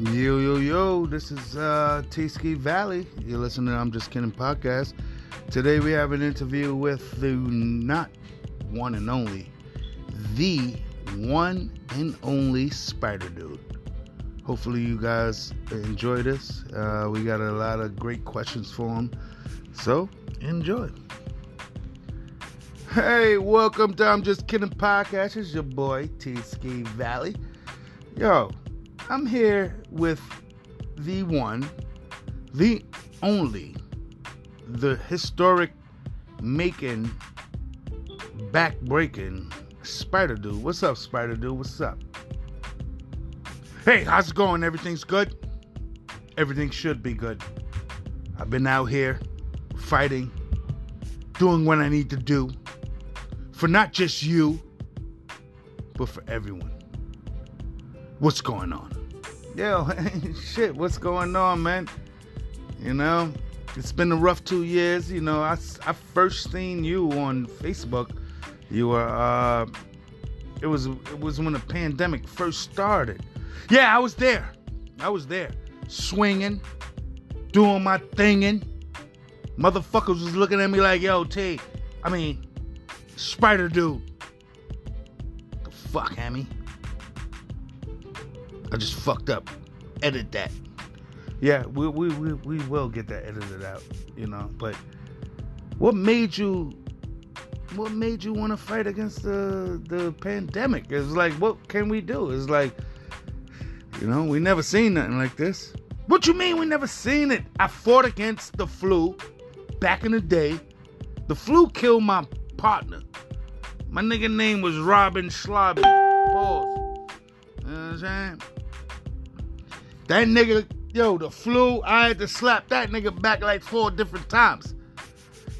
Yo, yo, yo, this is uh, T Ski Valley. You're listening to I'm Just Kidding podcast. Today we have an interview with the not one and only, the one and only Spider Dude. Hopefully, you guys enjoy this. Uh, we got a lot of great questions for him. So, enjoy. Hey, welcome to I'm Just Kidding podcast. It's your boy, T Ski Valley. Yo, I'm here with the one, the only, the historic making, back breaking Spider Dude. What's up, Spider Dude? What's up? Hey, how's it going? Everything's good? Everything should be good. I've been out here fighting, doing what I need to do for not just you, but for everyone. What's going on? Yo, shit, what's going on, man? You know, it's been a rough two years. You know, I, I first seen you on Facebook. You were, uh, it was, it was when the pandemic first started. Yeah, I was there. I was there, swinging, doing my thinging. Motherfuckers was looking at me like, yo, T, I mean, Spider Dude. The fuck, Hammy? I just fucked up. Edit that. Yeah, we, we, we, we will get that edited out, you know. But what made you what made you want to fight against the the pandemic? It's like what can we do? It's like you know, we never seen nothing like this. What you mean we never seen it? I fought against the flu back in the day. The flu killed my partner. My nigga name was Robin Schlobby. Pause. You know what I'm saying? That nigga, yo, the flu, I had to slap that nigga back like four different times.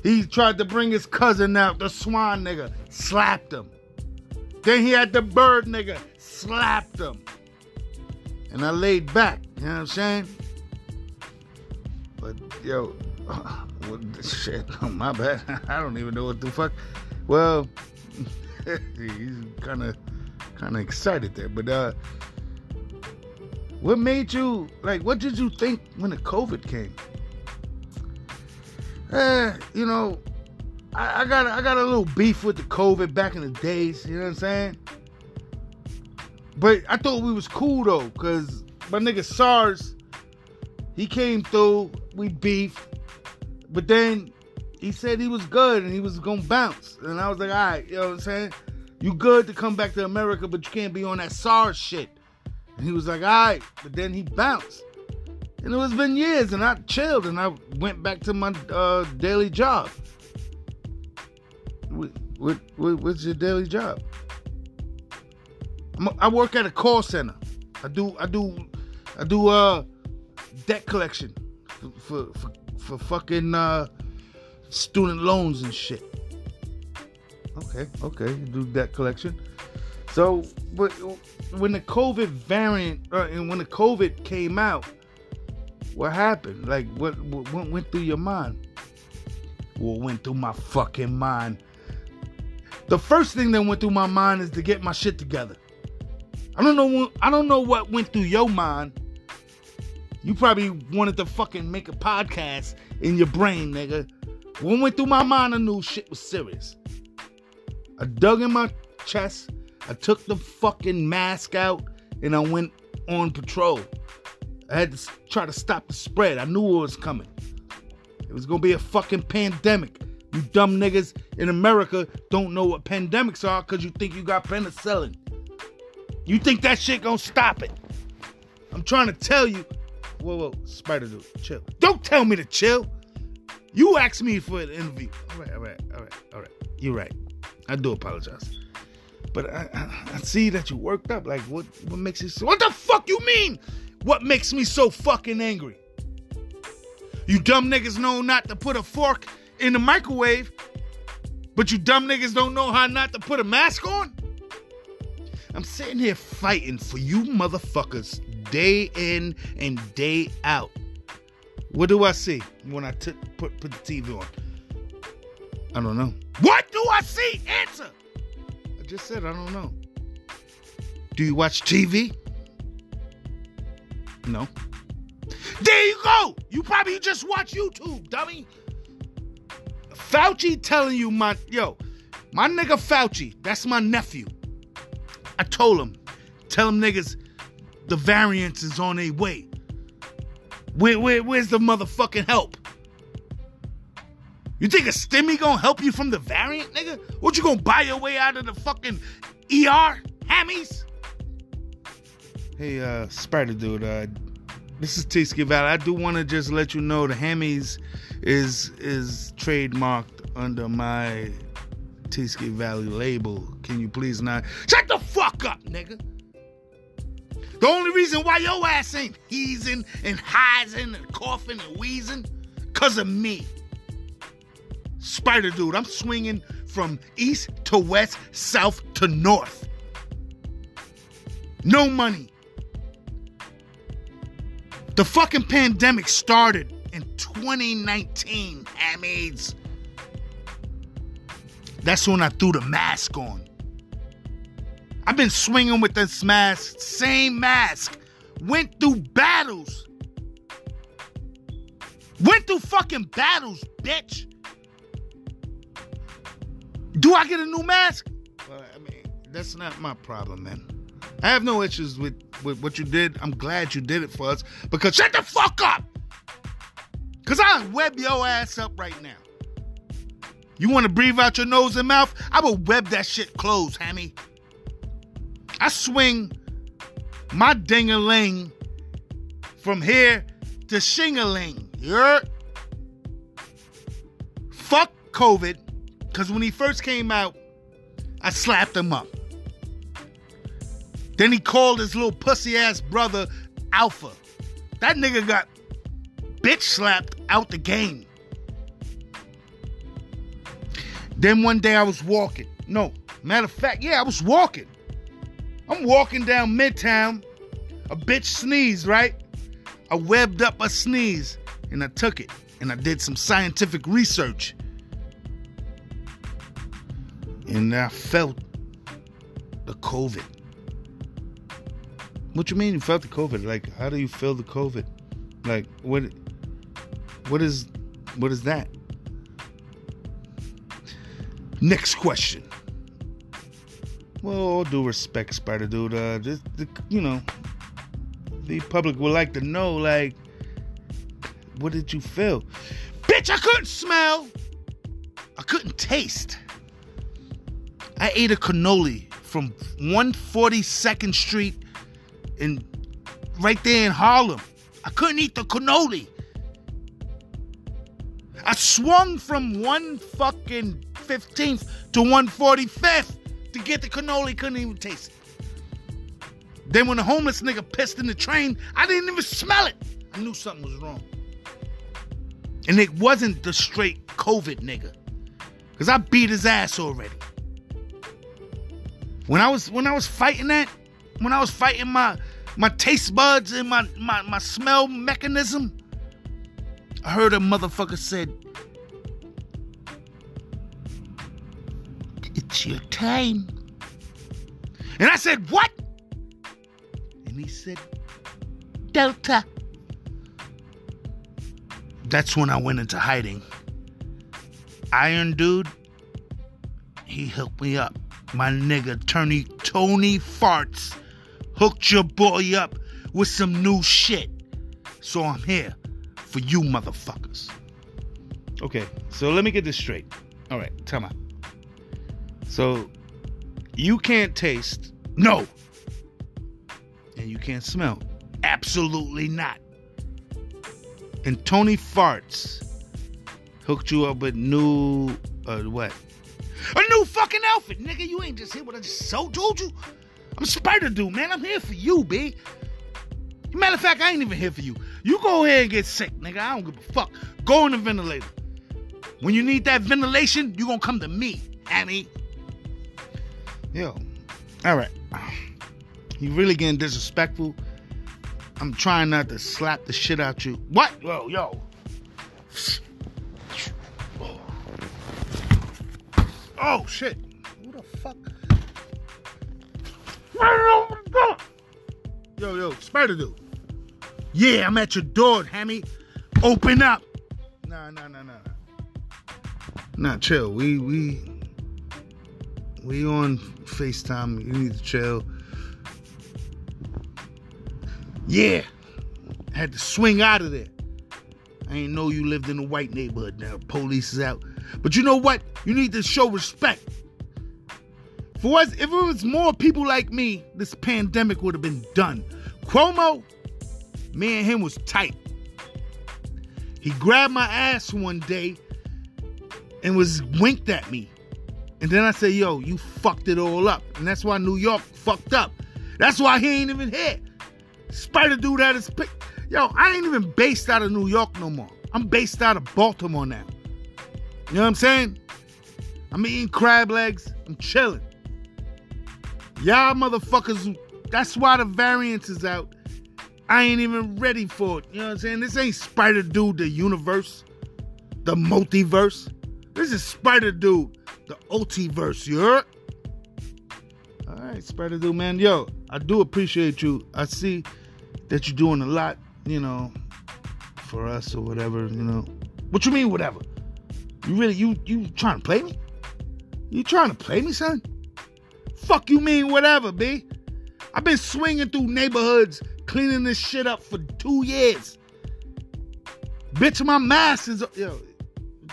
He tried to bring his cousin out, the swan nigga, slapped him. Then he had the bird nigga, slapped him. And I laid back, you know what I'm saying? But yo, what the shit, my bad. I don't even know what the fuck. Well, he's kind of kind of excited there, but uh what made you like? What did you think when the COVID came? Eh, you know, I, I got I got a little beef with the COVID back in the days. You know what I'm saying? But I thought we was cool though, cause my nigga SARS, he came through. We beef, but then he said he was good and he was gonna bounce, and I was like, all right, you know what I'm saying? You good to come back to America, but you can't be on that SARS shit. And he was like, all right. But then he bounced. And it was been years, and I chilled, and I went back to my uh, daily job. What, what, what's your daily job? i work at a call center. I do, I do, I do uh, debt collection for for, for, for fucking uh, student loans and shit. Okay, okay, you do debt collection. So, but when the COVID variant uh, and when the COVID came out, what happened? Like, what, what went through your mind? What went through my fucking mind? The first thing that went through my mind is to get my shit together. I don't know. What, I don't know what went through your mind. You probably wanted to fucking make a podcast in your brain, nigga. What went through my mind? I knew shit was serious. I dug in my chest I took the fucking mask out and I went on patrol. I had to try to stop the spread. I knew it was coming. It was gonna be a fucking pandemic. You dumb niggas in America don't know what pandemics are because you think you got penicillin. You think that shit gonna stop it. I'm trying to tell you. Whoa, whoa, Spider Dude, chill. Don't tell me to chill. You asked me for an interview. All right, all right, all right, all right. You're right. I do apologize. But I, I, I, see that you worked up. Like, what, what makes you so, what the fuck you mean? What makes me so fucking angry? You dumb niggas know not to put a fork in the microwave, but you dumb niggas don't know how not to put a mask on? I'm sitting here fighting for you motherfuckers day in and day out. What do I see when I t- put, put the TV on? I don't know. What do I see? Answer just said I don't know. Do you watch TV? No. There you go. You probably just watch YouTube, dummy. Fauci telling you my yo, my nigga Fauci, that's my nephew. I told him, tell him niggas the variance is on their way. Where, where, where's the motherfucking help? You think a stimmy gonna help you from the variant, nigga? What you gonna buy your way out of the fucking ER, hammies? Hey, uh, Spider Dude, uh, this is Tasty Valley. I do want to just let you know the Hammies is is trademarked under my Tasty Valley label. Can you please not shut the fuck up, nigga? The only reason why your ass ain't heezing and hizing and coughing and wheezing, cause of me. Spider Dude, I'm swinging from east to west, south to north. No money. The fucking pandemic started in 2019, Hammies. That's when I threw the mask on. I've been swinging with this mask, same mask. Went through battles. Went through fucking battles, bitch. Do I get a new mask? Well, I mean, that's not my problem, man. I have no issues with, with what you did. I'm glad you did it for us. Because shut the fuck up! Because I'll web your ass up right now. You want to breathe out your nose and mouth? I will web that shit closed, Hammy. I swing my ding-a-ling from here to shing-a-ling. You heard? Fuck COVID. Because when he first came out, I slapped him up. Then he called his little pussy ass brother Alpha. That nigga got bitch slapped out the game. Then one day I was walking. No, matter of fact, yeah, I was walking. I'm walking down Midtown. A bitch sneezed, right? I webbed up a sneeze and I took it and I did some scientific research. And I felt the COVID. What you mean you felt the COVID? Like, how do you feel the COVID? Like, what? What is? What is that? Next question. Well, all due respect, Spider Dude. Uh, the, you know, the public would like to know, like, what did you feel? Bitch, I couldn't smell. I couldn't taste. I ate a cannoli from 142nd Street in right there in Harlem. I couldn't eat the cannoli. I swung from one fucking 15th to 145th to get the cannoli, couldn't even taste it. Then when the homeless nigga pissed in the train, I didn't even smell it. I knew something was wrong. And it wasn't the straight COVID nigga. Cause I beat his ass already. When I was when I was fighting that, when I was fighting my my taste buds and my my, my smell mechanism, I heard a motherfucker said, It's your time. And I said, What? And he said, Delta. That's when I went into hiding. Iron Dude, he hooked me up. My nigga Tony Tony Farts hooked your boy up with some new shit. So I'm here for you motherfuckers. Okay, so let me get this straight. All right, time out. So you can't taste, no. And you can't smell, absolutely not. And Tony Farts hooked you up with new, uh, what? A new fucking outfit, nigga. You ain't just here what I just so told you. I'm a Spider Dude, man. I'm here for you, B. Matter of fact, I ain't even here for you. You go ahead and get sick, nigga. I don't give a fuck. Go in the ventilator. When you need that ventilation, you gonna come to me, Annie. Yo, all right. You really getting disrespectful. I'm trying not to slap the shit out you. What? Yo, yo. Oh Oh, shit. Who the fuck? Yo, yo, Spider Dude. Yeah, I'm at your door, Hammy. Open up. Nah, nah, nah, nah, nah. Nah, chill. We we we on FaceTime. You need to chill. Yeah. Had to swing out of there. I ain't know you lived in a white neighborhood now. Police is out. But you know what? You need to show respect. For us, if it was more people like me, this pandemic would have been done. Cuomo, me and him was tight. He grabbed my ass one day and was winked at me. And then I said, yo, you fucked it all up. And that's why New York fucked up. That's why he ain't even here. Spider Dude had his pick. Yo, I ain't even based out of New York no more. I'm based out of Baltimore now. You know what I'm saying? I'm eating crab legs. I'm chilling. Y'all motherfuckers, that's why the variance is out. I ain't even ready for it. You know what I'm saying? This ain't Spider Dude, the universe, the multiverse. This is Spider Dude, the Ultiverse. You heard? All right, Spider Dude, man. Yo, I do appreciate you. I see that you're doing a lot, you know, for us or whatever, you know. What you mean, whatever? You really, you, you trying to play me? You trying to play me, son? Fuck you mean, whatever, B? I've been swinging through neighborhoods cleaning this shit up for two years. Bitch, my mask is yo.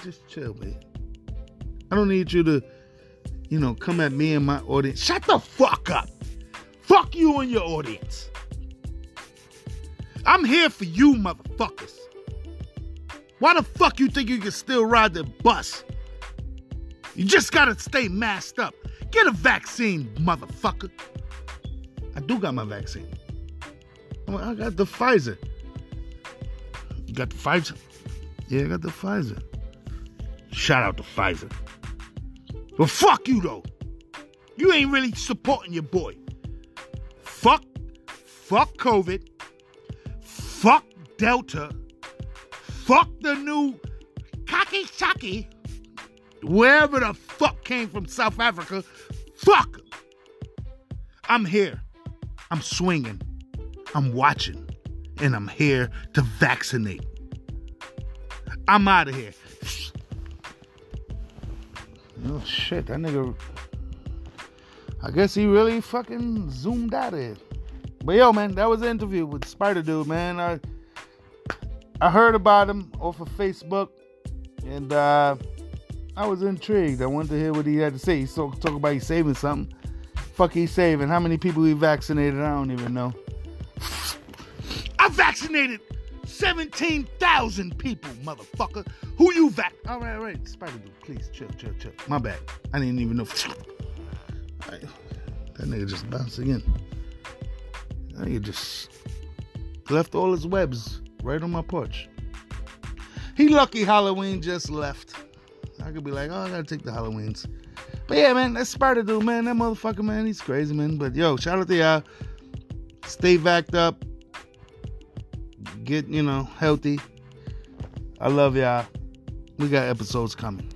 Just chill, man. I don't need you to, you know, come at me and my audience. Shut the fuck up. Fuck you and your audience. I'm here for you, motherfuckers. Why the fuck you think you can still ride the bus? You just gotta stay masked up. Get a vaccine, motherfucker. I do got my vaccine. I got the Pfizer. You got the Pfizer? Yeah, I got the Pfizer. Shout out to Pfizer. But fuck you though. You ain't really supporting your boy. Fuck, fuck COVID. Fuck Delta. Fuck the new Kaki Saki. Wherever the fuck came from South Africa. Fuck. I'm here. I'm swinging. I'm watching. And I'm here to vaccinate. I'm out of here. Oh shit, that nigga. I guess he really fucking zoomed out of it. But yo, man, that was an interview with Spider Dude, man. I I heard about him off of Facebook, and uh, I was intrigued. I wanted to hear what he had to say. He's talk, talk about he's saving something. Fuck, he's saving. How many people he vaccinated? I don't even know. I vaccinated 17,000 people, motherfucker. Who you vac? All right, all right. Spider Dude, please chill, chill, chill. My bad. I didn't even know. That nigga just bounced again. That nigga just left all his webs right on my porch. He lucky Halloween just left. I could be like, oh, I gotta take the Halloweens. But yeah, man, that Spider Dude, man, that motherfucker, man, he's crazy, man. But yo, shout out to y'all. Stay vacked up. Get, you know, healthy. I love y'all. We got episodes coming.